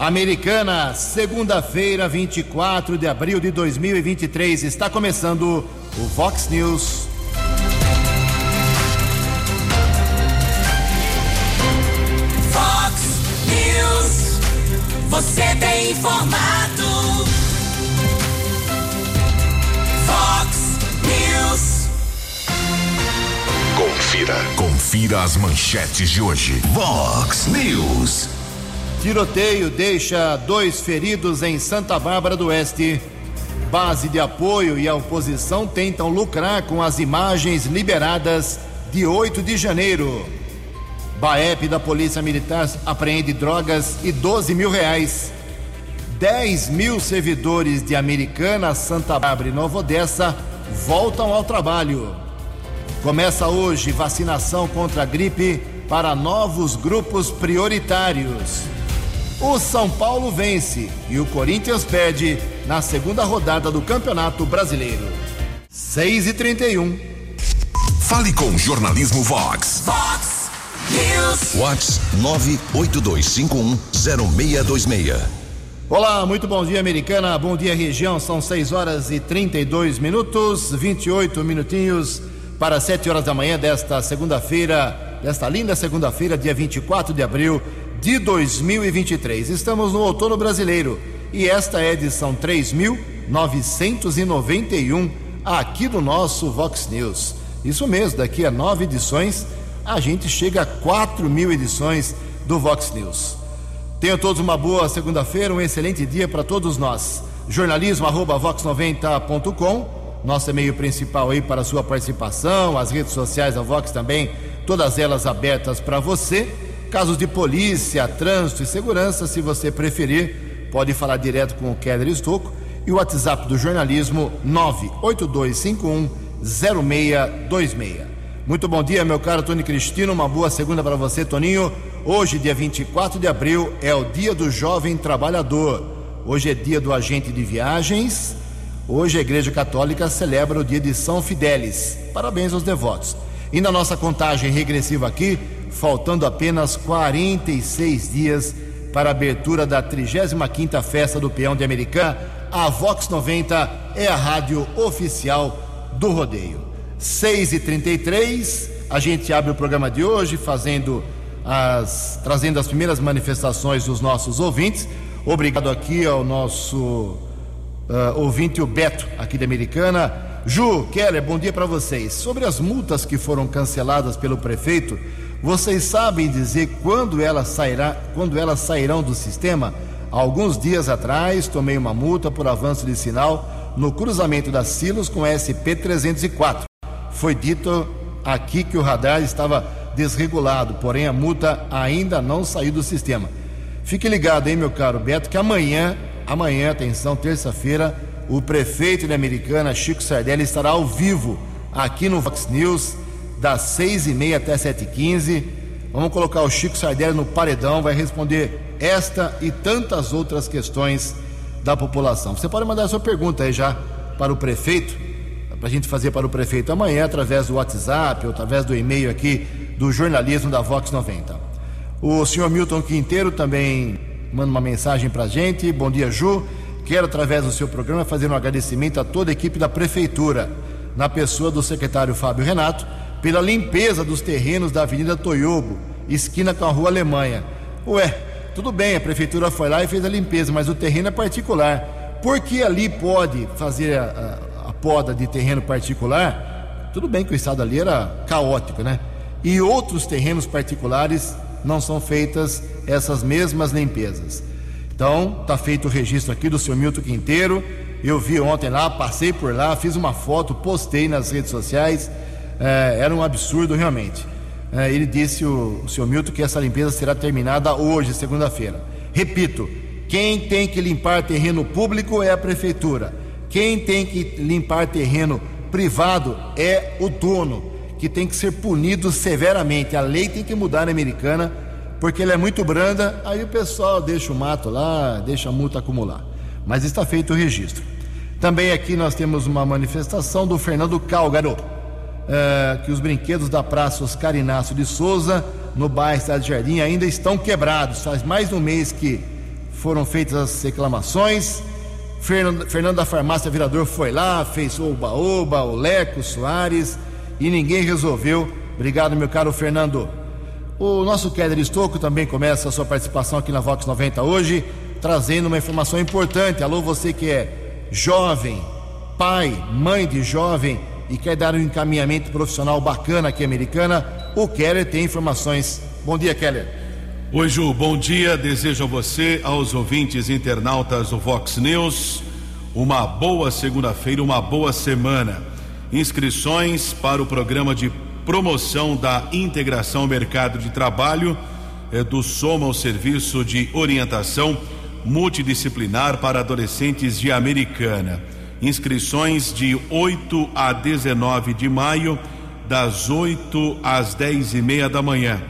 Americana, segunda-feira, 24 de abril de 2023, está começando o Vox News. Vox News, você tem informado. Vox News. Confira, confira as manchetes de hoje. Vox News. Tiroteio deixa dois feridos em Santa Bárbara do Oeste. Base de apoio e a oposição tentam lucrar com as imagens liberadas de 8 de janeiro. Baep da Polícia Militar apreende drogas e 12 mil reais. 10 mil servidores de Americana, Santa Bárbara e Nova Odessa voltam ao trabalho. Começa hoje vacinação contra a gripe para novos grupos prioritários. O São Paulo vence e o Corinthians perde na segunda rodada do Campeonato Brasileiro. 6 e 31. Fale com o Jornalismo Vox. Vox News. Vox 982510626. Olá, muito bom dia, Americana. Bom dia, região. São 6 horas e 32 minutos, 28 minutinhos para 7 horas da manhã desta segunda-feira, desta linda segunda-feira, dia 24 de abril de 2023. Estamos no outono brasileiro e esta é a edição 3991 aqui do nosso Vox News. Isso mesmo, daqui a nove edições a gente chega a 4 mil edições do Vox News. Tenham todos uma boa segunda-feira, um excelente dia para todos nós. Jornalismo arroba vox90.com, nosso e-mail principal aí para sua participação, as redes sociais da Vox também, todas elas abertas para você. Casos de polícia, trânsito e segurança, se você preferir, pode falar direto com o Keller Estocco e o WhatsApp do jornalismo 982510626. Muito bom dia, meu caro Tony Cristino. Uma boa segunda para você, Toninho. Hoje, dia 24 de abril, é o Dia do Jovem Trabalhador. Hoje é dia do agente de viagens. Hoje a Igreja Católica celebra o dia de São Fidélis. Parabéns aos devotos. E na nossa contagem regressiva aqui, faltando apenas 46 dias para a abertura da 35ª Festa do Peão de Americana, a Vox 90 é a rádio oficial do rodeio. 6 e 33 a gente abre o programa de hoje fazendo as, trazendo as primeiras manifestações dos nossos ouvintes. Obrigado aqui ao nosso uh, ouvinte, o Beto, aqui da Americana. Ju, Keller, bom dia para vocês. Sobre as multas que foram canceladas pelo prefeito, vocês sabem dizer quando elas, sairá, quando elas sairão do sistema? Alguns dias atrás, tomei uma multa por avanço de sinal no cruzamento da Silos com SP-304. Foi dito aqui que o radar estava desregulado, porém a multa ainda não saiu do sistema. Fique ligado aí, meu caro Beto, que amanhã, amanhã, atenção, terça-feira, o prefeito de Americana, Chico Sardelli, estará ao vivo aqui no Vox News, das seis e meia até sete e quinze. Vamos colocar o Chico Sardelli no paredão, vai responder esta e tantas outras questões da população. Você pode mandar a sua pergunta aí já para o prefeito, para a gente fazer para o prefeito amanhã, através do WhatsApp ou através do e-mail aqui do jornalismo da Vox 90. O senhor Milton Quinteiro também manda uma mensagem para a gente. Bom dia, Ju. Quero, através do seu programa, fazer um agradecimento a toda a equipe da Prefeitura, na pessoa do secretário Fábio Renato, pela limpeza dos terrenos da Avenida Toyobo, esquina com a Rua Alemanha. Ué, tudo bem, a Prefeitura foi lá e fez a limpeza, mas o terreno é particular. Por que ali pode fazer a, a, a poda de terreno particular? Tudo bem que o estado ali era caótico, né? E outros terrenos particulares não são feitas essas mesmas limpezas. Então, está feito o registro aqui do seu Milton Quinteiro. Eu vi ontem lá, passei por lá, fiz uma foto, postei nas redes sociais. É, era um absurdo realmente. É, ele disse, o, o senhor Milton, que essa limpeza será terminada hoje, segunda-feira. Repito, quem tem que limpar terreno público é a prefeitura. Quem tem que limpar terreno privado é o dono, que tem que ser punido severamente. A lei tem que mudar na americana porque ela é muito branda, aí o pessoal deixa o mato lá, deixa a multa acumular. Mas está feito o registro. Também aqui nós temos uma manifestação do Fernando Cálgaro, é, que os brinquedos da Praça Oscar Inácio de Souza, no bairro Cidade Jardim, ainda estão quebrados. Faz mais de um mês que foram feitas as reclamações. Fernando, da Farmácia Virador foi lá, fez o Oba-Oba, o Leco, Soares e ninguém resolveu. Obrigado, meu caro Fernando. O nosso Keller Estocco também começa a sua participação aqui na Vox 90 hoje, trazendo uma informação importante. Alô, você que é jovem, pai, mãe de jovem e quer dar um encaminhamento profissional bacana aqui americana, o Keller tem informações. Bom dia, Keller. Oi, Ju, bom dia. Desejo a você, aos ouvintes internautas do Vox News, uma boa segunda-feira, uma boa semana. Inscrições para o programa de promoção da integração ao mercado de trabalho é, do Soma ao Serviço de Orientação Multidisciplinar para Adolescentes de Americana. Inscrições de 8 a 19 de maio, das 8 às 10 e meia da manhã.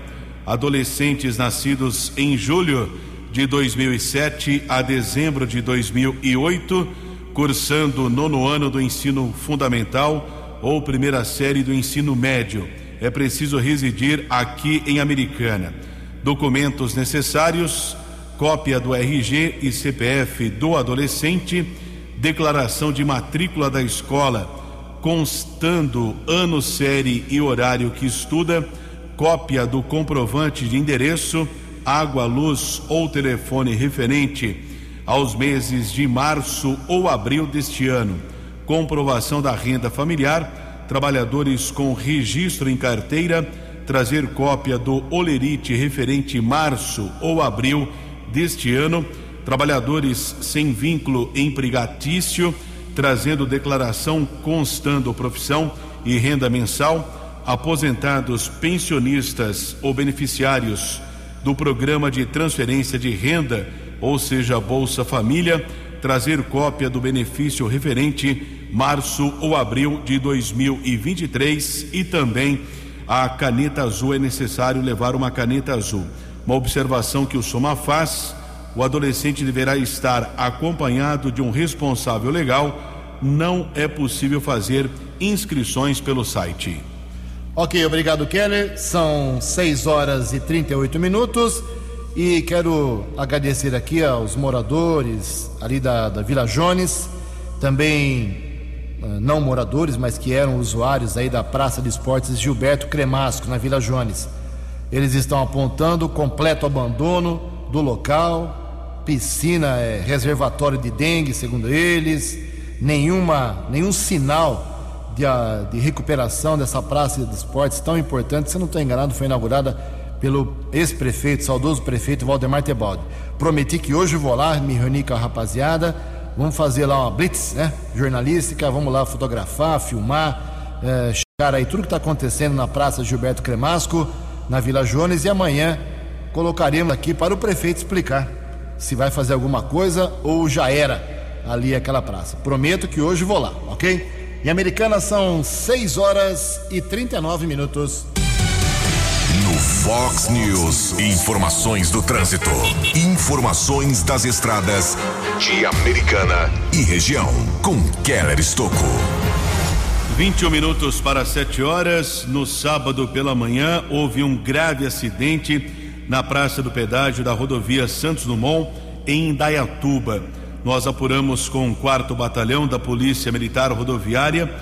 Adolescentes nascidos em julho de 2007 a dezembro de 2008, cursando o nono ano do ensino fundamental ou primeira série do ensino médio. É preciso residir aqui em Americana. Documentos necessários: cópia do RG e CPF do adolescente declaração de matrícula da escola, constando ano, série e horário que estuda, cópia do comprovante de endereço, água, luz ou telefone referente aos meses de março ou abril deste ano, comprovação da renda familiar, trabalhadores com registro em carteira, trazer cópia do olerite referente março ou abril deste ano trabalhadores sem vínculo empregatício, trazendo declaração constando profissão e renda mensal, aposentados, pensionistas ou beneficiários do programa de transferência de renda, ou seja, Bolsa Família, trazer cópia do benefício referente março ou abril de 2023 e também a caneta azul é necessário levar uma caneta azul. Uma observação que o Soma faz o adolescente deverá estar acompanhado de um responsável legal. Não é possível fazer inscrições pelo site. Ok, obrigado, Keller. São 6 horas e 38 minutos. E quero agradecer aqui aos moradores ali da, da Vila Jones, também ah, não moradores, mas que eram usuários aí da Praça de Esportes Gilberto Cremasco, na Vila Jones. Eles estão apontando completo abandono do local, piscina é reservatório de dengue, segundo eles, nenhuma, nenhum sinal de, de recuperação dessa praça de esportes tão importante. Se não estou enganado, foi inaugurada pelo ex-prefeito, saudoso prefeito Valdemar Tebaldi. Prometi que hoje vou lá me reunir com a rapaziada, vamos fazer lá uma blitz, né, jornalística, vamos lá fotografar, filmar, é, chegar aí tudo que está acontecendo na Praça Gilberto Cremasco, na Vila Jones, e amanhã colocaremos aqui para o prefeito explicar se vai fazer alguma coisa ou já era ali aquela praça. Prometo que hoje vou lá, ok? Em Americana são 6 horas e 39 minutos. No Fox News, informações do trânsito, informações das estradas de Americana e região, com Keller Estocco. 21 minutos para 7 horas. No sábado pela manhã, houve um grave acidente na Praça do Pedágio da rodovia Santos Dumont, em Indaiatuba. Nós apuramos com o quarto batalhão da Polícia Militar Rodoviária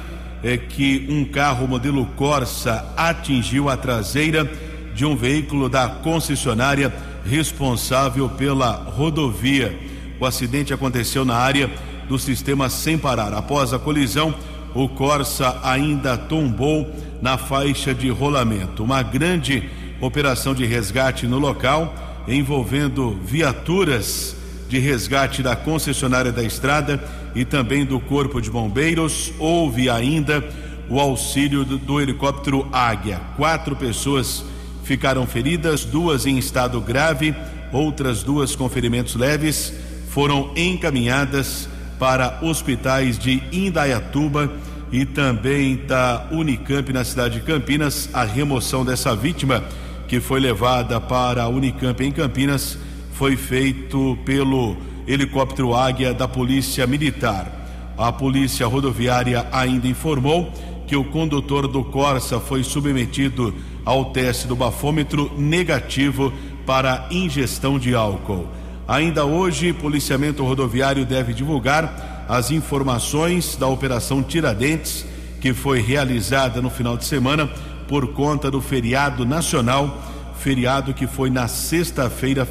é que um carro modelo Corsa atingiu a traseira de um veículo da concessionária responsável pela rodovia. O acidente aconteceu na área do sistema sem parar. Após a colisão, o Corsa ainda tombou na faixa de rolamento. Uma grande operação de resgate no local, envolvendo viaturas de resgate da concessionária da estrada e também do Corpo de Bombeiros. Houve ainda o auxílio do, do helicóptero Águia. Quatro pessoas ficaram feridas, duas em estado grave, outras duas com ferimentos leves foram encaminhadas para hospitais de Indaiatuba e também da Unicamp na cidade de Campinas. A remoção dessa vítima que foi levada para a Unicamp em Campinas foi feito pelo helicóptero Águia da Polícia Militar. A Polícia Rodoviária ainda informou que o condutor do Corsa foi submetido ao teste do bafômetro negativo para ingestão de álcool. Ainda hoje, policiamento rodoviário deve divulgar as informações da operação Tiradentes, que foi realizada no final de semana por conta do feriado nacional, feriado que foi na sexta-feira.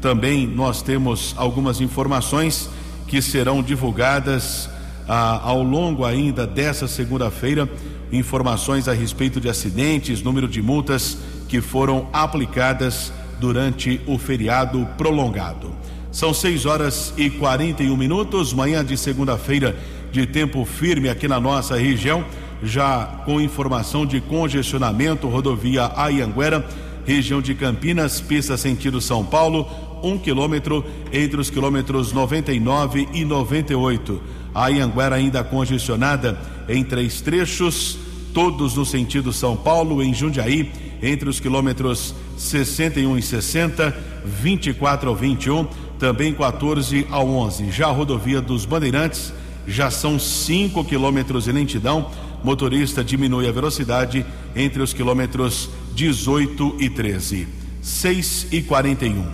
Também nós temos algumas informações que serão divulgadas ah, ao longo ainda dessa segunda-feira informações a respeito de acidentes, número de multas que foram aplicadas durante o feriado prolongado. São 6 horas e 41 minutos, manhã de segunda-feira de tempo firme aqui na nossa região, já com informação de congestionamento, rodovia Ayanguera, região de Campinas, pista sentido São Paulo, um quilômetro entre os quilômetros 99 e 98. A Ayanguera ainda congestionada em três trechos, todos no sentido São Paulo, em Jundiaí, entre os quilômetros 61 e 60, 24 ao 21, também 14 ao 11. Já a rodovia dos Bandeirantes já são 5 quilômetros em lentidão. Motorista diminui a velocidade entre os quilômetros 18 e 13. 6 e 41.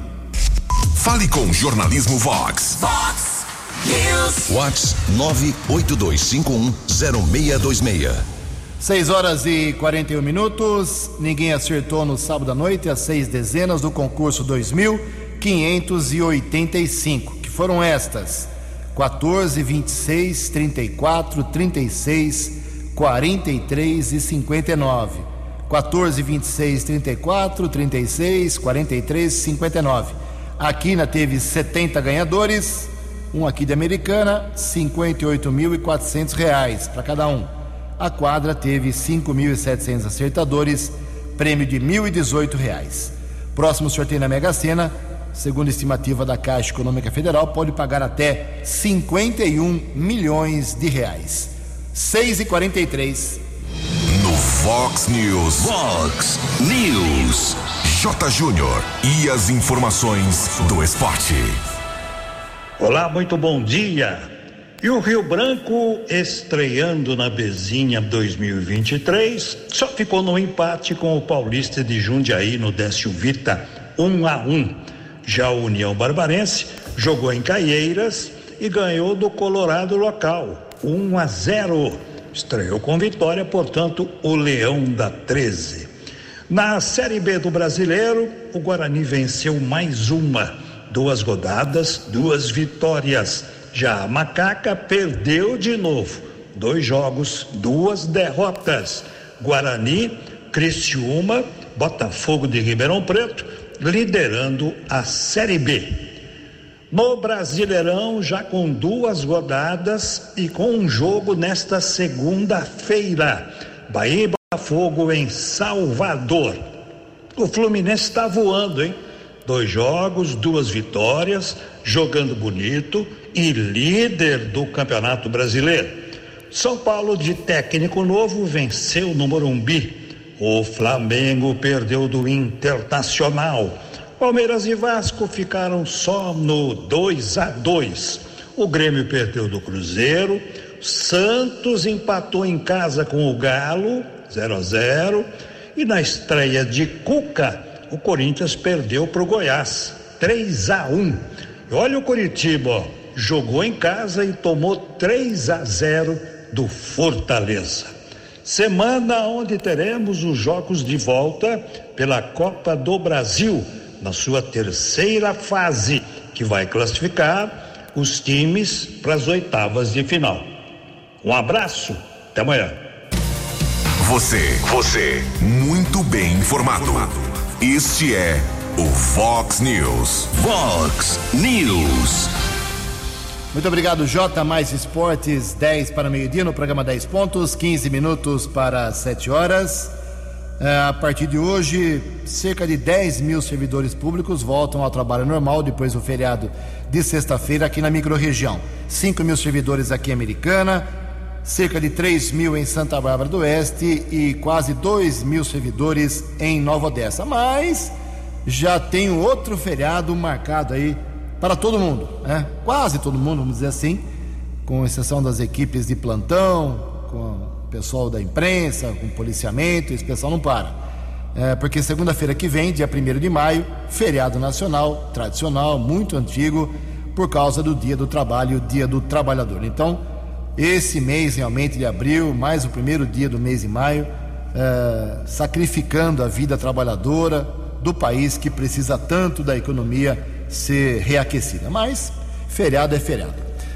Fale com Jornalismo Vox. Vox News. Vox 982510626. 6 horas e 41 minutos. Ninguém acertou no sábado à noite as seis dezenas do concurso 2585, que foram estas: 14, 26, 34, 36, 43 e 59. 14, 26, 34, 36, 43, 59. A Quina teve 70 ganhadores, um aqui de Americana, 58.400 reais para cada um. A quadra teve 5.700 acertadores, prêmio de 1.018 reais. Próximo sorteio na Mega Sena, segundo estimativa da Caixa Econômica Federal, pode pagar até 51 milhões de reais. 6 e 43 No Vox News. Vox News. J. Júnior. E as informações do esporte. Olá, muito bom dia. E o Rio Branco, estreando na Bezinha 2023, só ficou no empate com o Paulista de Jundiaí no Décio Vita, 1 a 1. Já o União Barbarense jogou em Caieiras e ganhou do Colorado local, 1 a 0. Estreou com vitória, portanto, o Leão da 13. Na Série B do Brasileiro, o Guarani venceu mais uma, duas rodadas, duas vitórias. Já a Macaca perdeu de novo, dois jogos, duas derrotas. Guarani, Criciúma, Botafogo de Ribeirão Preto, liderando a Série B. No Brasileirão, já com duas rodadas e com um jogo nesta segunda-feira. Bahia Botafogo em Salvador. O Fluminense está voando, hein? Dois jogos, duas vitórias, jogando bonito e líder do Campeonato Brasileiro. São Paulo, de técnico novo, venceu no Morumbi. O Flamengo perdeu do Internacional. Palmeiras e Vasco ficaram só no 2 a 2. O Grêmio perdeu do Cruzeiro. Santos empatou em casa com o Galo, 0 a 0. E na estreia de Cuca, o Corinthians perdeu para o Goiás, 3 a 1. E olha o Curitiba, ó, jogou em casa e tomou 3 a 0 do Fortaleza. Semana onde teremos os jogos de volta pela Copa do Brasil, na sua terceira fase, que vai classificar os times para as oitavas de final. Um abraço, até amanhã. Você, você, muito bem informado. Este é o Vox News. Vox News. Muito obrigado, J. Mais Esportes, 10 para meio-dia no programa 10 pontos, 15 minutos para 7 horas. É, a partir de hoje, cerca de 10 mil servidores públicos voltam ao trabalho normal depois do feriado de sexta-feira aqui na microrregião. 5 mil servidores aqui em Americana, cerca de 3 mil em Santa Bárbara do Oeste e quase 2 mil servidores em Nova Odessa. Mas já tem outro feriado marcado aí para todo mundo, né? Quase todo mundo, vamos dizer assim, com exceção das equipes de plantão, com pessoal da imprensa, com policiamento, esse pessoal não para. é, porque segunda-feira que vem, dia 1 de maio, feriado nacional, tradicional, muito antigo, por causa do Dia do Trabalho, o Dia do Trabalhador. Então, esse mês realmente de abril, mais o primeiro dia do mês de maio, é, sacrificando a vida trabalhadora do país que precisa tanto da economia ser reaquecida. Mas feriado é feriado.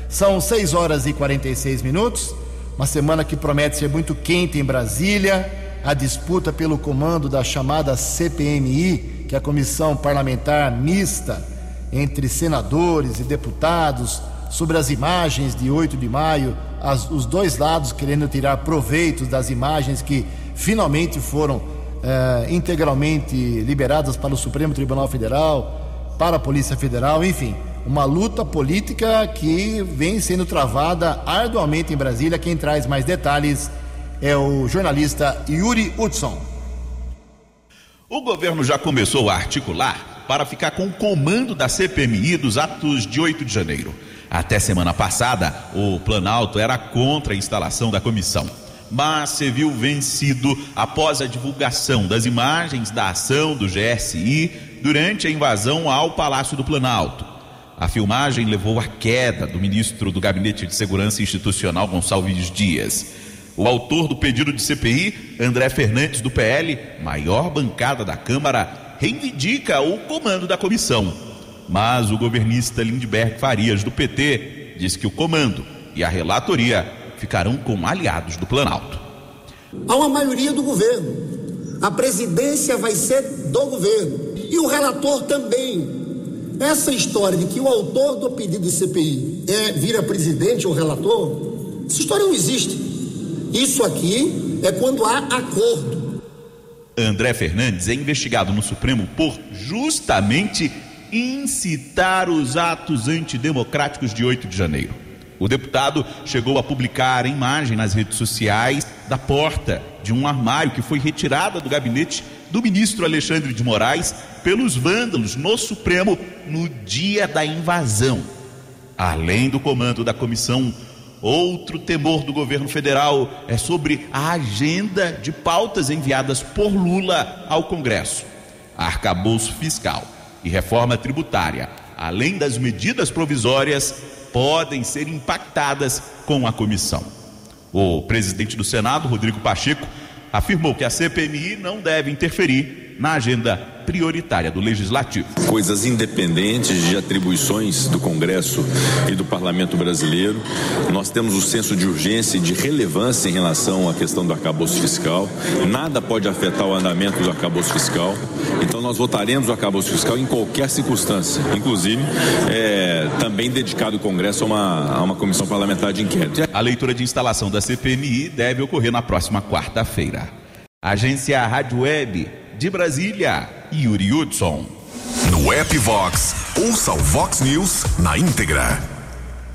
São 6 horas e 46 minutos, uma semana que promete ser muito quente em Brasília. A disputa pelo comando da chamada CPMI, que é a Comissão Parlamentar Mista entre senadores e deputados, sobre as imagens de 8 de maio, as, os dois lados querendo tirar proveitos das imagens que finalmente foram eh, integralmente liberadas para o Supremo Tribunal Federal, para a Polícia Federal, enfim, uma luta política que vem sendo travada arduamente em Brasília. Quem traz mais detalhes é o jornalista Yuri Hudson. O governo já começou a articular para ficar com o comando da CPMI dos atos de 8 de janeiro. Até semana passada, o Planalto era contra a instalação da comissão, mas se viu vencido após a divulgação das imagens da ação do GSI durante a invasão ao Palácio do Planalto. A filmagem levou à queda do ministro do Gabinete de Segurança Institucional, Gonçalves Dias. O autor do pedido de CPI, André Fernandes, do PL, maior bancada da Câmara, reivindica o comando da comissão. Mas o governista Lindbergh Farias, do PT, diz que o comando e a relatoria ficarão com aliados do Planalto. Há uma maioria do governo. A presidência vai ser do governo. E o relator também. Essa história de que o autor do pedido de CPI é, vira presidente ou relator, essa história não existe. Isso aqui é quando há acordo. André Fernandes é investigado no Supremo por justamente incitar os atos antidemocráticos de 8 de janeiro. O deputado chegou a publicar imagem nas redes sociais da porta de um armário que foi retirada do gabinete do ministro Alexandre de Moraes pelos vândalos no Supremo no dia da invasão. Além do comando da comissão Outro temor do governo federal é sobre a agenda de pautas enviadas por Lula ao Congresso. Arcabouço fiscal e reforma tributária, além das medidas provisórias, podem ser impactadas com a comissão. O presidente do Senado, Rodrigo Pacheco, afirmou que a CPMI não deve interferir na agenda prioritária do Legislativo. Coisas independentes de atribuições do Congresso e do Parlamento brasileiro. Nós temos o senso de urgência e de relevância em relação à questão do arcabouço fiscal. Nada pode afetar o andamento do arcabouço fiscal. Então nós votaremos o arcabouço fiscal em qualquer circunstância, inclusive é, também dedicado o Congresso a uma, a uma comissão parlamentar de inquérito. A leitura de instalação da CPMI deve ocorrer na próxima quarta-feira. Agência Rádio Web de Brasília, Yuri Hudson. No app Vox, ouça o Vox News na íntegra.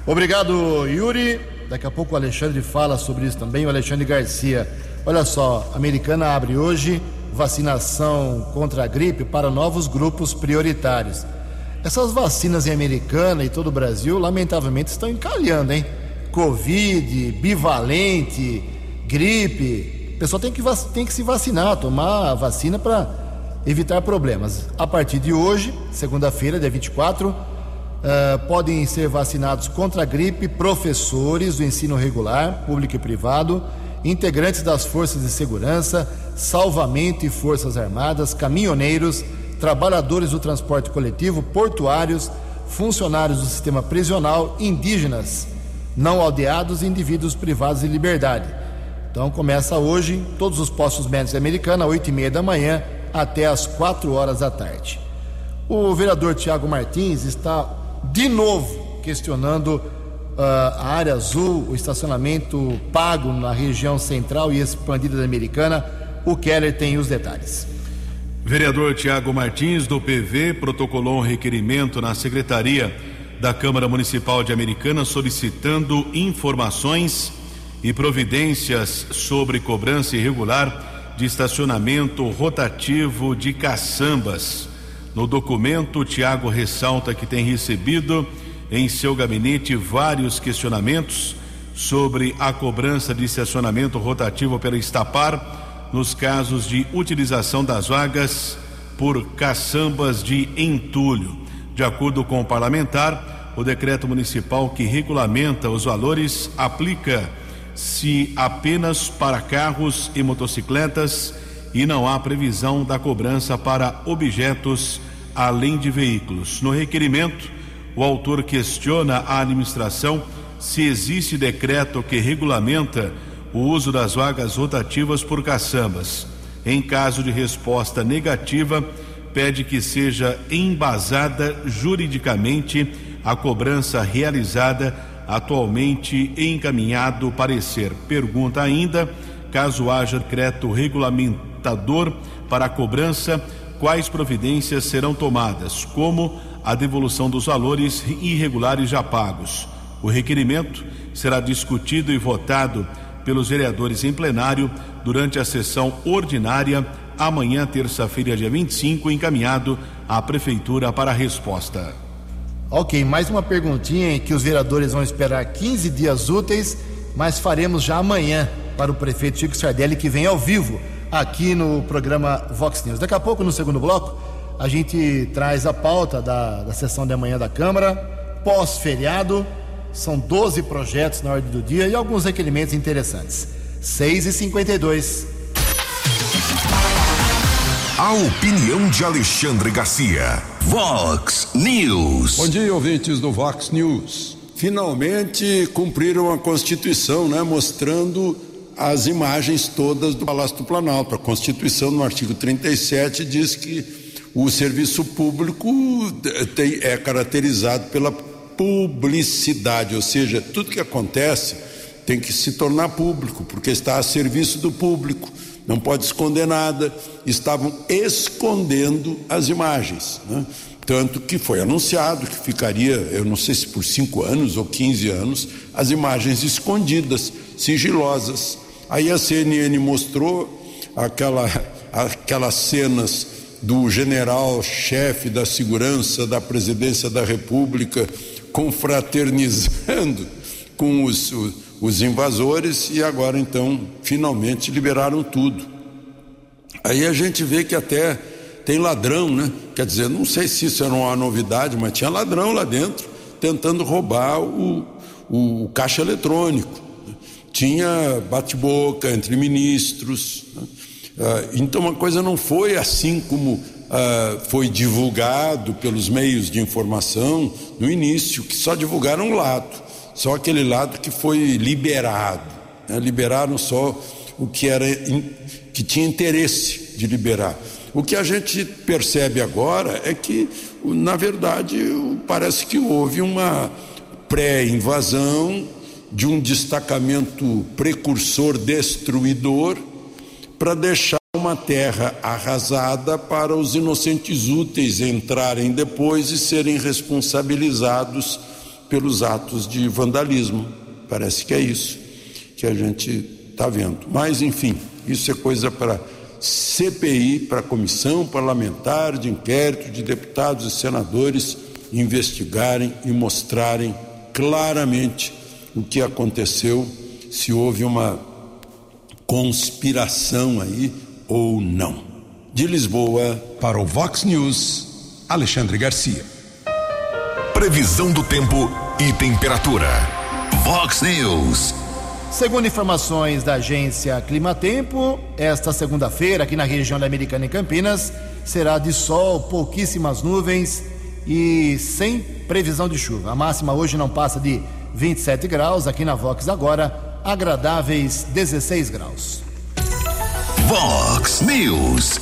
Obrigado, Yuri. Daqui a pouco o Alexandre fala sobre isso também, o Alexandre Garcia. Olha só, a americana abre hoje vacinação contra a gripe para novos grupos prioritários. Essas vacinas em Americana e todo o Brasil, lamentavelmente, estão encalhando, hein? Covid, bivalente, gripe, o pessoal tem que, tem que se vacinar, tomar a vacina para evitar problemas. A partir de hoje, segunda-feira, dia 24, uh, eh, podem ser vacinados contra a gripe professores do ensino regular, público e privado, integrantes das forças de segurança, salvamento e forças armadas, caminhoneiros, trabalhadores do transporte coletivo, portuários, funcionários do sistema prisional, indígenas, não aldeados e indivíduos privados de liberdade. Então começa hoje todos os postos médicos americanos, às 8 e meia da manhã até às 4 horas da tarde. O vereador Tiago Martins está de novo questionando a área azul, o estacionamento pago na região central e expandida da Americana. O Keller tem os detalhes. Vereador Tiago Martins, do PV, protocolou um requerimento na Secretaria da Câmara Municipal de Americana solicitando informações e providências sobre cobrança irregular de estacionamento rotativo de caçambas. No documento, Tiago ressalta que tem recebido em seu gabinete vários questionamentos sobre a cobrança de estacionamento rotativo pela Estapar nos casos de utilização das vagas por caçambas de entulho. De acordo com o parlamentar, o decreto municipal que regulamenta os valores aplica se apenas para carros e motocicletas e não há previsão da cobrança para objetos além de veículos. No requerimento, o autor questiona a administração se existe decreto que regulamenta o uso das vagas rotativas por caçambas. Em caso de resposta negativa, pede que seja embasada juridicamente a cobrança realizada atualmente encaminhado parecer. Pergunta ainda, caso haja decreto regulamentador para a cobrança, quais providências serão tomadas, como a devolução dos valores irregulares já pagos. O requerimento será discutido e votado pelos vereadores em plenário durante a sessão ordinária amanhã, terça-feira, dia 25, encaminhado à prefeitura para a resposta. Ok, mais uma perguntinha que os vereadores vão esperar 15 dias úteis, mas faremos já amanhã para o prefeito Chico Sardelli, que vem ao vivo aqui no programa Vox News. Daqui a pouco, no segundo bloco, a gente traz a pauta da, da sessão de amanhã da Câmara, pós-feriado. São 12 projetos na ordem do dia e alguns requerimentos interessantes. 6 e 52 A opinião de Alexandre Garcia. Vox News. Bom dia, ouvintes do Vox News. Finalmente cumpriram a Constituição, né? Mostrando as imagens todas do Palácio do Planalto. A Constituição, no artigo 37, diz que o serviço público tem, é caracterizado pela publicidade, ou seja, tudo que acontece tem que se tornar público, porque está a serviço do público, não pode esconder nada. Estavam escondendo as imagens, né? tanto que foi anunciado que ficaria, eu não sei se por cinco anos ou 15 anos, as imagens escondidas, sigilosas. Aí a CNN mostrou aquela, aquelas cenas do general chefe da segurança da presidência da República confraternizando com os, os, os invasores e agora então finalmente liberaram tudo. Aí a gente vê que até tem ladrão, né? Quer dizer, não sei se isso era uma novidade, mas tinha ladrão lá dentro tentando roubar o, o, o caixa eletrônico. Tinha bate-boca entre ministros. Né? Ah, então a coisa não foi assim como uh, foi divulgado pelos meios de informação no início, que só divulgaram um lado, só aquele lado que foi liberado. Né? Liberaram só o que era que tinha interesse de liberar. O que a gente percebe agora é que, na verdade, parece que houve uma pré-invasão de um destacamento precursor destruidor para deixar uma terra arrasada para os inocentes úteis entrarem depois e serem responsabilizados pelos atos de vandalismo. Parece que é isso que a gente está vendo. Mas, enfim, isso é coisa para CPI, para Comissão Parlamentar de Inquérito de Deputados e Senadores investigarem e mostrarem claramente o que aconteceu, se houve uma conspiração aí ou não. De Lisboa, para o Vox News, Alexandre Garcia. Previsão do tempo e temperatura. Vox News. Segundo informações da agência Climatempo, esta segunda-feira, aqui na região da Americana e Campinas, será de sol, pouquíssimas nuvens e sem previsão de chuva. A máxima hoje não passa de 27 graus, aqui na Vox agora, agradáveis 16 graus. Vox News.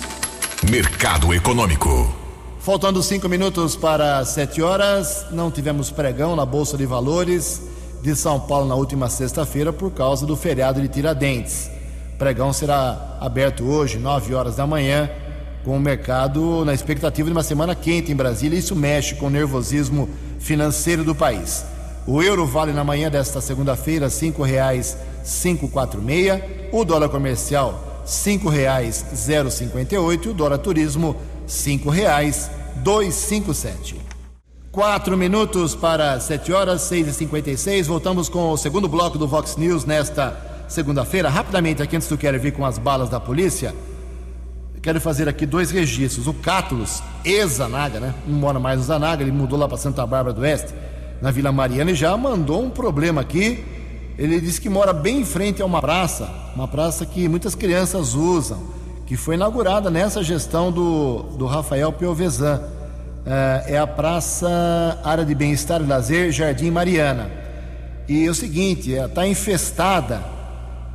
Mercado Econômico. Faltando cinco minutos para sete horas, não tivemos pregão na Bolsa de Valores de São Paulo na última sexta-feira por causa do feriado de Tiradentes. Pregão será aberto hoje, nove horas da manhã, com o mercado na expectativa de uma semana quente em Brasília. Isso mexe com o nervosismo financeiro do país. O euro vale na manhã desta segunda-feira quatro meia. O dólar comercial e oito, o dólar turismo cinco sete. Quatro minutos para sete horas seis e cinquenta e seis. Voltamos com o segundo bloco do Vox News nesta segunda-feira. Rapidamente, aqui antes do quero vir com as balas da polícia, quero fazer aqui dois registros. O Cátulos, ex-Zanaga, né? Não mora mais no Zanaga, ele mudou lá para Santa Bárbara do Oeste, na Vila Mariana, e já mandou um problema aqui. Ele disse que mora bem em frente a uma praça, uma praça que muitas crianças usam, que foi inaugurada nessa gestão do, do Rafael Piovesan. É, é a Praça Área de Bem-Estar e Lazer Jardim Mariana. E é o seguinte, está infestada.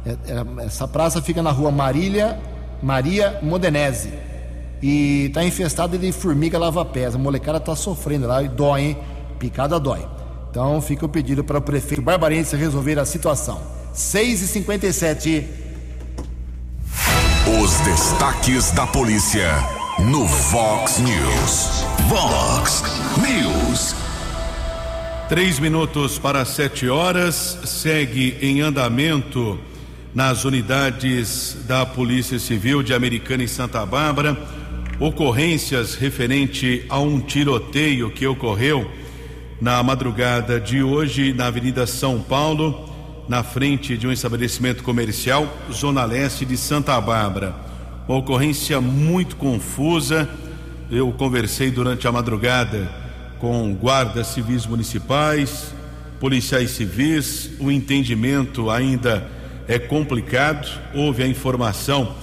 É, é, essa praça fica na rua Marília, Maria Modenese. E está infestada de formiga lava-pés. A molecada está sofrendo lá e dói, hein? Picada dói. Então fica o pedido para o prefeito Barbarense resolver a situação. 6 e 57 Os destaques da polícia no Vox News. Vox News. Três minutos para sete horas, segue em andamento nas unidades da Polícia Civil de Americana e Santa Bárbara ocorrências referente a um tiroteio que ocorreu na madrugada de hoje na Avenida São Paulo, na frente de um estabelecimento comercial, Zona Leste de Santa Bárbara. Uma ocorrência muito confusa. Eu conversei durante a madrugada com guardas civis municipais, policiais civis, o entendimento ainda é complicado. Houve a informação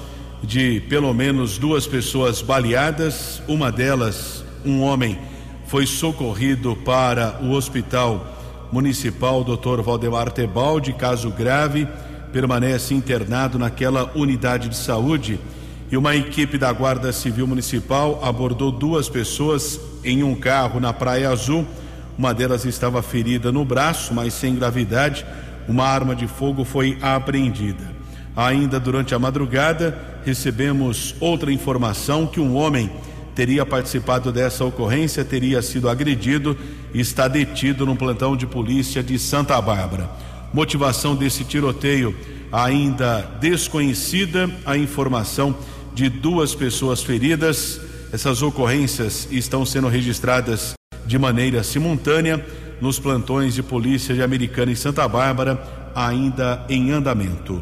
de pelo menos duas pessoas baleadas, uma delas, um homem, foi socorrido para o hospital municipal Dr. Valdemar Tebaldi, caso grave, permanece internado naquela unidade de saúde. E uma equipe da Guarda Civil Municipal abordou duas pessoas em um carro na Praia Azul. Uma delas estava ferida no braço, mas sem gravidade. Uma arma de fogo foi apreendida. Ainda durante a madrugada, recebemos outra informação que um homem teria participado dessa ocorrência, teria sido agredido e está detido no plantão de polícia de Santa Bárbara. Motivação desse tiroteio ainda desconhecida, a informação de duas pessoas feridas. Essas ocorrências estão sendo registradas de maneira simultânea nos plantões de polícia de Americana e Santa Bárbara, ainda em andamento.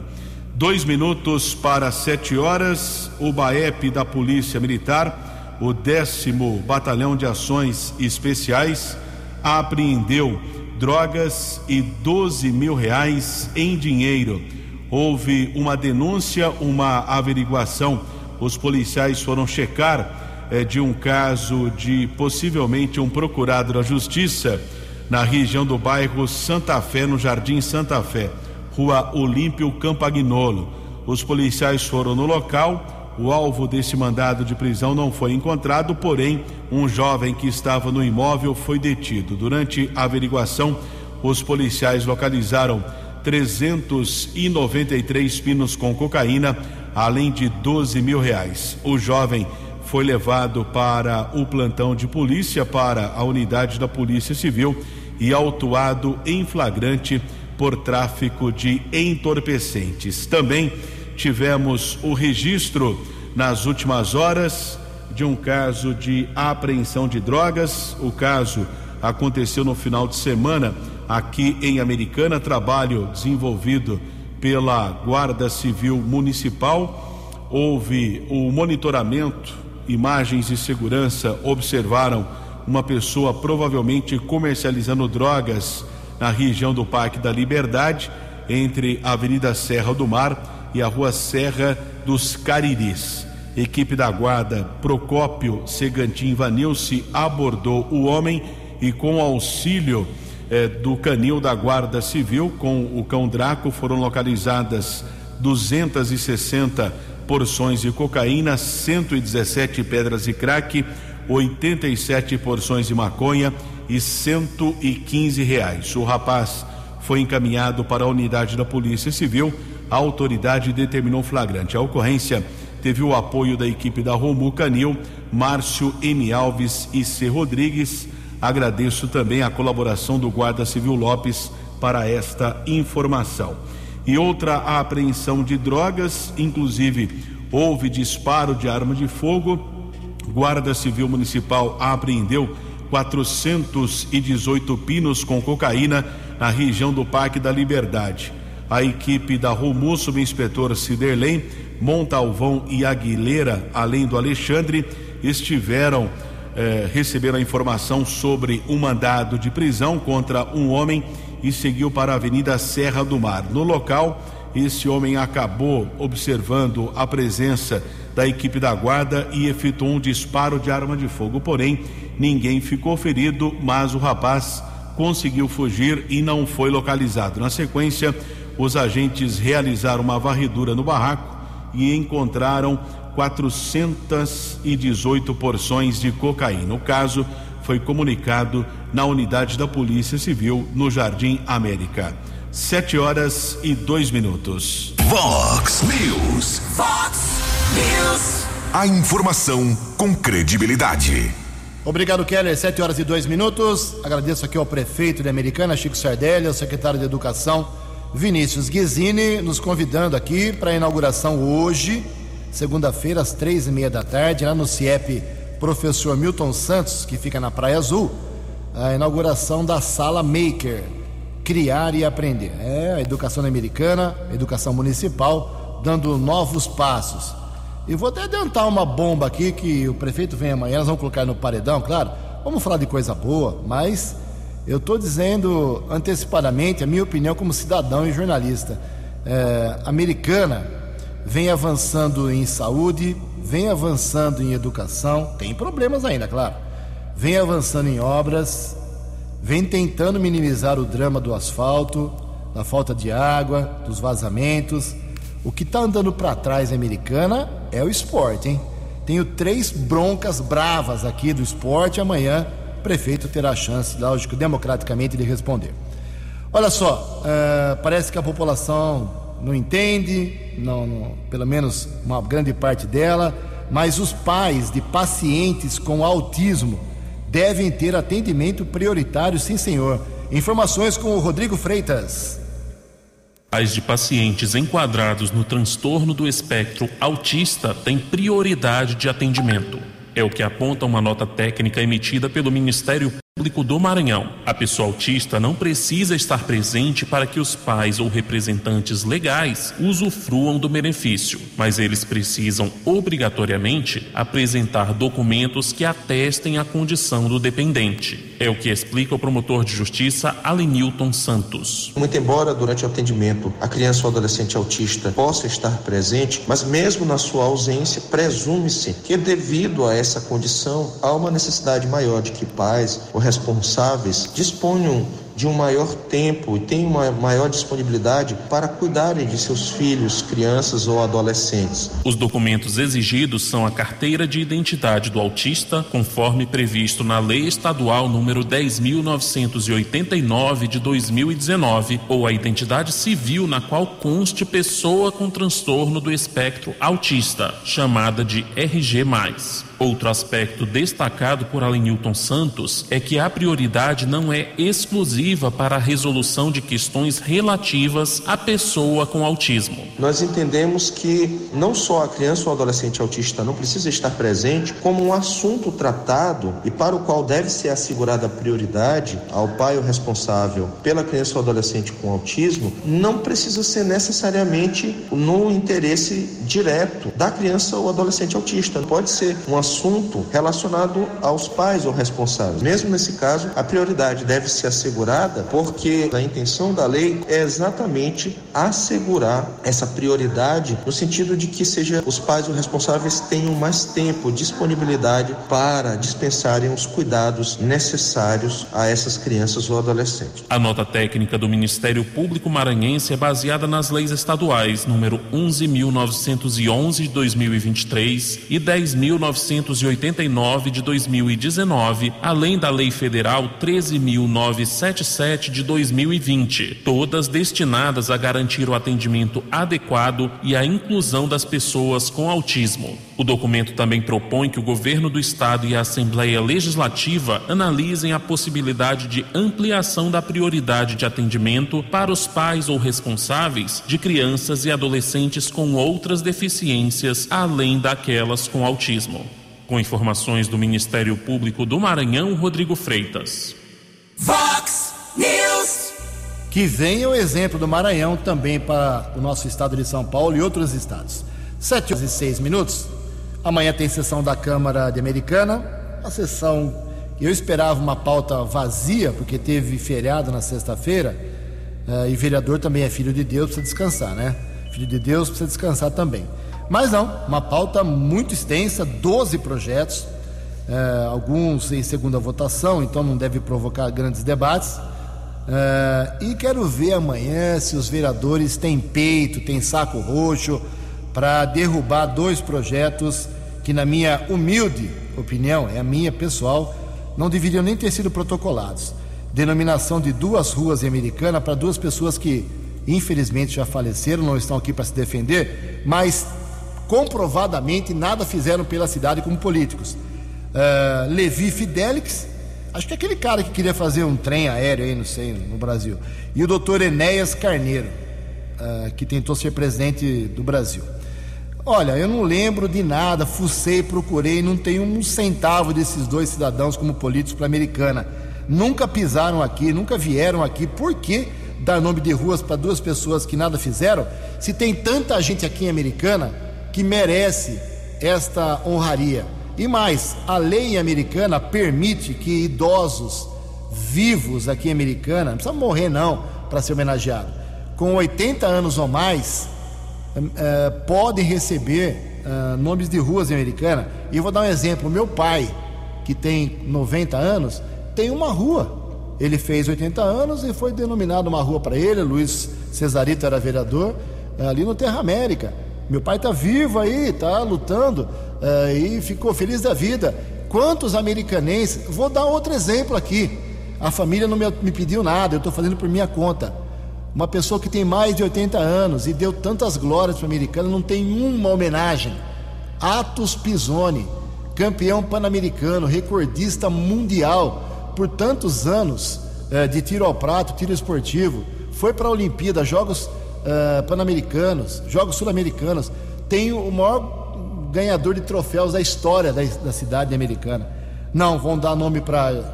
Dois minutos para sete horas, o BAEP da Polícia Militar, o décimo Batalhão de Ações Especiais, apreendeu drogas e 12 mil reais em dinheiro. Houve uma denúncia, uma averiguação. Os policiais foram checar eh, de um caso de possivelmente um procurado da Justiça na região do bairro Santa Fé, no Jardim Santa Fé, Rua Olímpio Campagnolo. Os policiais foram no local. O alvo desse mandado de prisão não foi encontrado, porém, um jovem que estava no imóvel foi detido. Durante a averiguação, os policiais localizaram 393 pinos com cocaína, além de 12 mil reais. O jovem foi levado para o plantão de polícia, para a unidade da Polícia Civil e autuado em flagrante por tráfico de entorpecentes. Também tivemos o registro nas últimas horas de um caso de apreensão de drogas. O caso aconteceu no final de semana aqui em Americana, trabalho desenvolvido pela Guarda Civil Municipal. Houve o monitoramento, imagens de segurança observaram uma pessoa provavelmente comercializando drogas na região do Parque da Liberdade, entre a Avenida Serra do Mar e a Rua Serra dos Cariris. Equipe da guarda Procópio Segantim Vanilce abordou o homem e com auxílio eh, do canil da Guarda Civil, com o cão Draco, foram localizadas 260 porções de cocaína, 117 pedras de crack, 87 porções de maconha e 115 reais. O rapaz foi encaminhado para a unidade da Polícia Civil. A autoridade determinou flagrante. A ocorrência teve o apoio da equipe da Romu Canil, Márcio M. Alves e C. Rodrigues. Agradeço também a colaboração do Guarda Civil Lopes para esta informação. E outra apreensão de drogas, inclusive houve disparo de arma de fogo. Guarda Civil Municipal apreendeu 418 pinos com cocaína na região do Parque da Liberdade. A equipe da Romu, subinspetor Ciderley, Montalvão e Aguilera, além do Alexandre, estiveram eh, receberam a informação sobre um mandado de prisão contra um homem e seguiu para a Avenida Serra do Mar. No local, esse homem acabou observando a presença da equipe da guarda e efetuou um disparo de arma de fogo. Porém, ninguém ficou ferido, mas o rapaz conseguiu fugir e não foi localizado. Na sequência, os agentes realizaram uma varredura no barraco e encontraram 418 porções de cocaína. O caso foi comunicado na unidade da Polícia Civil no Jardim América. Sete horas e dois minutos. Vox News. Vox News. A informação com credibilidade. Obrigado, Keller. Sete horas e dois minutos. Agradeço aqui ao prefeito de Americana, Chico Sardelli, ao secretário de Educação, Vinícius Guizini, nos convidando aqui para a inauguração hoje, segunda-feira, às três e meia da tarde, lá no CIEP Professor Milton Santos, que fica na Praia Azul, a inauguração da Sala Maker, Criar e Aprender. É a educação americana, educação municipal, dando novos passos. E vou até adiantar uma bomba aqui que o prefeito vem amanhã, nós vamos colocar no paredão, claro. Vamos falar de coisa boa, mas eu estou dizendo antecipadamente a minha opinião como cidadão e jornalista. É, americana vem avançando em saúde, vem avançando em educação, tem problemas ainda, claro. Vem avançando em obras, vem tentando minimizar o drama do asfalto, da falta de água, dos vazamentos. O que está andando para trás americana é o esporte, hein? Tenho três broncas bravas aqui do esporte amanhã prefeito terá a chance, lógico, democraticamente, de responder. Olha só, uh, parece que a população não entende, não, não, pelo menos uma grande parte dela, mas os pais de pacientes com autismo devem ter atendimento prioritário, sim, senhor. Informações com o Rodrigo Freitas. Pais de pacientes enquadrados no transtorno do espectro autista têm prioridade de atendimento. É o que aponta uma nota técnica emitida pelo Ministério Público do Maranhão. A pessoa autista não precisa estar presente para que os pais ou representantes legais usufruam do benefício, mas eles precisam obrigatoriamente apresentar documentos que atestem a condição do dependente. É o que explica o promotor de justiça Alenilton Santos. Muito embora durante o atendimento a criança ou adolescente autista possa estar presente, mas mesmo na sua ausência, presume-se que devido a essa condição há uma necessidade maior de que pais ou responsáveis disponham de um maior tempo e tenham uma maior disponibilidade para cuidarem de seus filhos, crianças ou adolescentes. Os documentos exigidos são a carteira de identidade do autista, conforme previsto na Lei Estadual número 10.989 de 2019, ou a identidade civil na qual conste pessoa com transtorno do espectro autista, chamada de RG+. Outro aspecto destacado por Alenilton Santos é que a prioridade não é exclusiva para a resolução de questões relativas à pessoa com autismo. Nós entendemos que não só a criança ou adolescente autista não precisa estar presente, como um assunto tratado e para o qual deve ser assegurada prioridade ao pai ou responsável pela criança ou adolescente com autismo, não precisa ser necessariamente no interesse direto da criança ou adolescente autista. Pode ser um assunto assunto relacionado aos pais ou responsáveis. Mesmo nesse caso, a prioridade deve ser assegurada porque a intenção da lei é exatamente assegurar essa prioridade no sentido de que seja os pais ou responsáveis tenham mais tempo, disponibilidade para dispensarem os cuidados necessários a essas crianças ou adolescentes. A nota técnica do Ministério Público Maranhense é baseada nas leis estaduais número 11.911 de 2023 e 10.900 289 de 2019, além da Lei Federal 13.977 de 2020, todas destinadas a garantir o atendimento adequado e a inclusão das pessoas com autismo. O documento também propõe que o governo do estado e a Assembleia Legislativa analisem a possibilidade de ampliação da prioridade de atendimento para os pais ou responsáveis de crianças e adolescentes com outras deficiências além daquelas com autismo. Com informações do Ministério Público do Maranhão, Rodrigo Freitas. Vox News. Que venha o exemplo do Maranhão também para o nosso estado de São Paulo e outros estados. Sete horas e seis minutos. Amanhã tem sessão da Câmara de Americana. A sessão, eu esperava uma pauta vazia, porque teve feriado na sexta-feira. Uh, e vereador também é filho de Deus, precisa descansar, né? Filho de Deus precisa descansar também. Mas não, uma pauta muito extensa, 12 projetos, uh, alguns em segunda votação, então não deve provocar grandes debates. Uh, e quero ver amanhã se os vereadores têm peito, têm saco roxo para derrubar dois projetos que, na minha humilde opinião, é a minha pessoal, não deveriam nem ter sido protocolados. Denominação de duas ruas em Americana para duas pessoas que, infelizmente, já faleceram, não estão aqui para se defender, mas comprovadamente nada fizeram pela cidade como políticos. Uh, Levi Fidelix, acho que é aquele cara que queria fazer um trem aéreo aí, não sei, no Brasil, e o doutor Enéas Carneiro, uh, que tentou ser presidente do Brasil. Olha, eu não lembro de nada, fucei, procurei, não tenho um centavo desses dois cidadãos como políticos para a americana. Nunca pisaram aqui, nunca vieram aqui. Por que dar nome de ruas para duas pessoas que nada fizeram? Se tem tanta gente aqui em Americana que merece esta honraria. E mais, a lei americana permite que idosos vivos aqui em Americana, não precisa morrer não para ser homenageado, com 80 anos ou mais, uh, podem receber uh, nomes de ruas em Americana. E eu vou dar um exemplo: meu pai, que tem 90 anos, tem uma rua. Ele fez 80 anos e foi denominado uma rua para ele. Luiz Cesarito era vereador ali no Terra América. Meu pai está vivo aí, está lutando uh, e ficou feliz da vida. Quantos americanenses? Vou dar outro exemplo aqui. A família não me, me pediu nada, eu estou fazendo por minha conta. Uma pessoa que tem mais de 80 anos e deu tantas glórias para o americano, não tem uma homenagem. Atos Pisoni, campeão pan-americano, recordista mundial por tantos anos eh, de tiro ao prato, tiro esportivo, foi para a Olimpíada, Jogos uh, Pan-Americanos, Jogos Sul-Americanos, tem o maior ganhador de troféus da história da, da cidade americana. Não, vão dar nome para uh,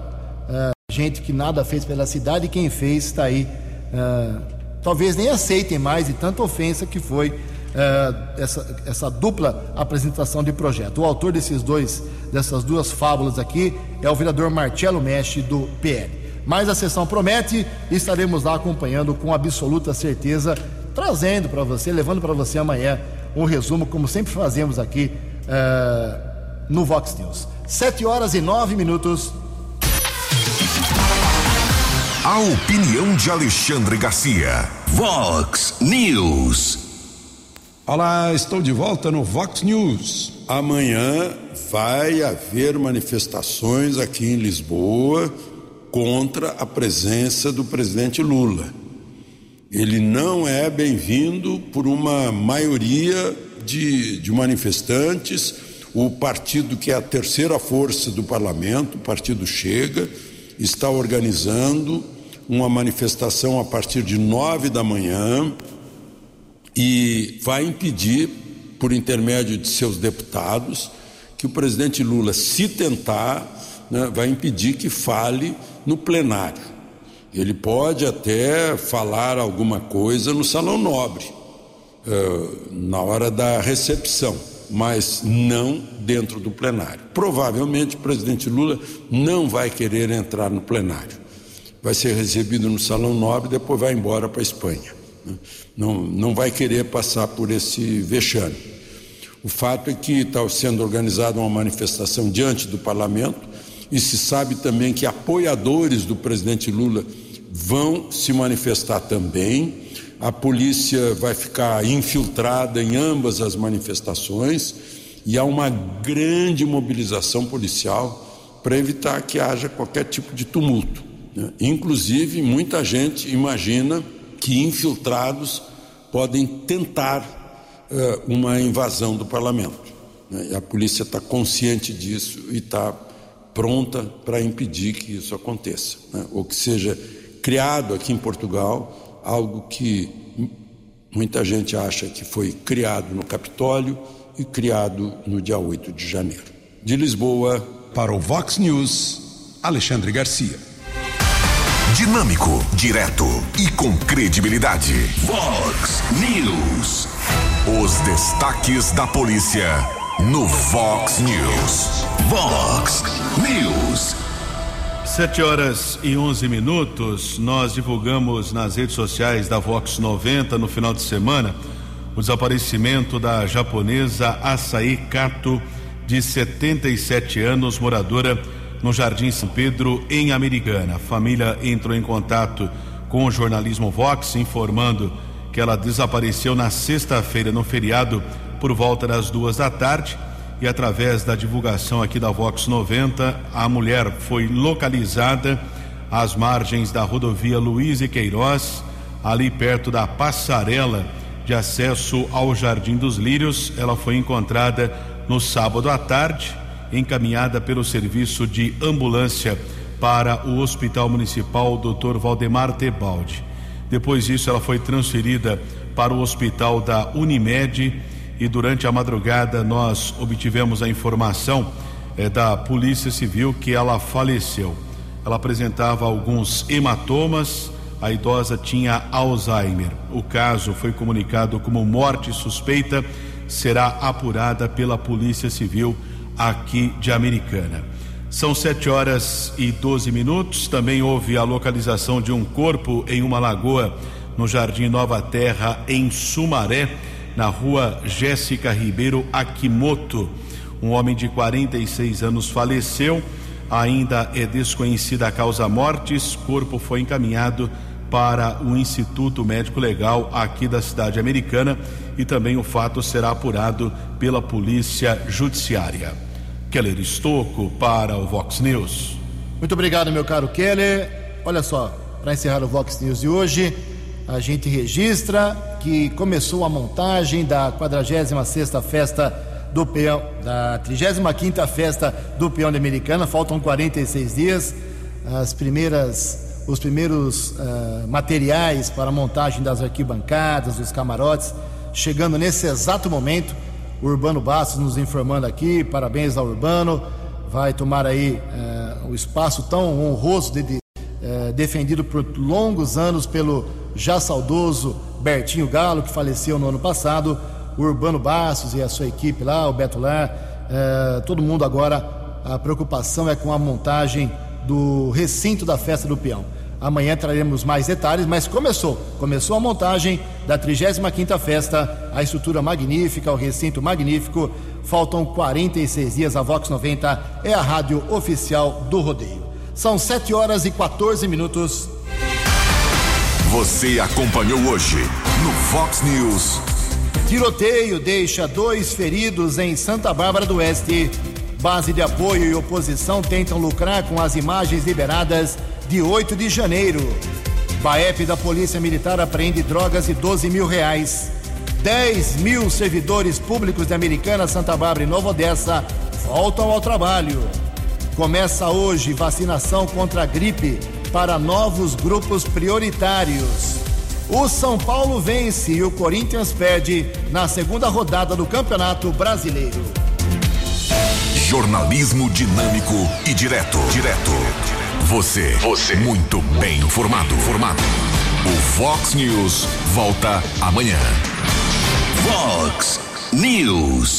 eh, gente que nada fez pela cidade e quem fez está aí uh, talvez nem aceitem mais de tanta ofensa que foi essa, essa dupla apresentação de projeto. O autor desses dois, dessas duas fábulas aqui é o vereador Marcelo Mestre do PL. Mas a sessão promete e estaremos lá acompanhando com absoluta certeza, trazendo para você, levando para você amanhã um resumo, como sempre fazemos aqui uh, no Vox News. Sete horas e nove minutos. A opinião de Alexandre Garcia. Vox News. Olá, estou de volta no Vox News. Amanhã vai haver manifestações aqui em Lisboa contra a presença do presidente Lula. Ele não é bem-vindo por uma maioria de, de manifestantes. O partido que é a terceira força do parlamento, o partido Chega, está organizando uma manifestação a partir de nove da manhã e vai impedir, por intermédio de seus deputados, que o presidente Lula, se tentar, né, vai impedir que fale no plenário. Ele pode até falar alguma coisa no Salão Nobre, uh, na hora da recepção, mas não dentro do plenário. Provavelmente o presidente Lula não vai querer entrar no plenário vai ser recebido no Salão Nobre, depois vai embora para a Espanha. Né? Não, não vai querer passar por esse vexame. O fato é que está sendo organizada uma manifestação diante do parlamento e se sabe também que apoiadores do presidente Lula vão se manifestar também. A polícia vai ficar infiltrada em ambas as manifestações e há uma grande mobilização policial para evitar que haja qualquer tipo de tumulto. Né? Inclusive, muita gente imagina que infiltrados podem tentar uh, uma invasão do parlamento. Né? A polícia está consciente disso e está pronta para impedir que isso aconteça, né? ou que seja criado aqui em Portugal algo que muita gente acha que foi criado no Capitólio e criado no dia 8 de janeiro. De Lisboa, para o Vox News, Alexandre Garcia. Dinâmico, direto, e com credibilidade. Vox News. Os destaques da polícia no Vox News. Vox News. Sete horas e onze minutos, nós divulgamos nas redes sociais da Vox 90 no final de semana o desaparecimento da japonesa Açaí Kato, de 77 anos, moradora no Jardim São Pedro, em Americana. A família entrou em contato com o jornalismo Vox, informando que ela desapareceu na sexta-feira, no feriado, por volta das duas da tarde. E através da divulgação aqui da Vox 90, a mulher foi localizada às margens da rodovia Luiz e Queiroz, ali perto da passarela de acesso ao Jardim dos Lírios. Ela foi encontrada no sábado à tarde, encaminhada pelo serviço de ambulância para o Hospital Municipal Dr. Valdemar Tebaldi. Depois disso, ela foi transferida para o hospital da Unimed e durante a madrugada nós obtivemos a informação eh, da Polícia Civil que ela faleceu. Ela apresentava alguns hematomas, a idosa tinha Alzheimer. O caso foi comunicado como morte suspeita, será apurada pela Polícia Civil aqui de Americana. São sete horas e 12 minutos. Também houve a localização de um corpo em uma lagoa no Jardim Nova Terra, em Sumaré, na rua Jéssica Ribeiro Akimoto. Um homem de 46 anos faleceu. Ainda é desconhecida a causa mortes. Corpo foi encaminhado para o Instituto Médico Legal aqui da cidade americana e também o fato será apurado pela Polícia Judiciária. Keller Estocco para o Vox News. Muito obrigado, meu caro Keller. Olha só, para encerrar o Vox News de hoje, a gente registra que começou a montagem da 46ª festa do peão, da 35ª festa do peão de Americana, faltam 46 dias. As primeiras os primeiros uh, materiais para a montagem das arquibancadas, dos camarotes, chegando nesse exato momento. O Urbano Bastos nos informando aqui, parabéns ao Urbano, vai tomar aí eh, o espaço tão honroso de, de eh, defendido por longos anos pelo já saudoso Bertinho Galo, que faleceu no ano passado, o Urbano Bastos e a sua equipe lá, o Beto Lar, eh, todo mundo agora, a preocupação é com a montagem do recinto da festa do peão. Amanhã traremos mais detalhes, mas começou. Começou a montagem da 35ª festa, a estrutura magnífica, o recinto magnífico. Faltam 46 dias, a Vox 90 é a rádio oficial do rodeio. São 7 horas e 14 minutos. Você acompanhou hoje no Fox News. Tiroteio deixa dois feridos em Santa Bárbara do Oeste. Base de apoio e oposição tentam lucrar com as imagens liberadas de 8 de janeiro. Baep da Polícia Militar apreende drogas de 12 mil reais. 10 mil servidores públicos de Americana, Santa Bárbara e Nova Odessa voltam ao trabalho. Começa hoje vacinação contra a gripe para novos grupos prioritários. O São Paulo vence e o Corinthians perde na segunda rodada do Campeonato Brasileiro. Jornalismo dinâmico e direto. Direto. Você. Você. Muito bem informado. Formado. O Fox News volta amanhã. Fox News.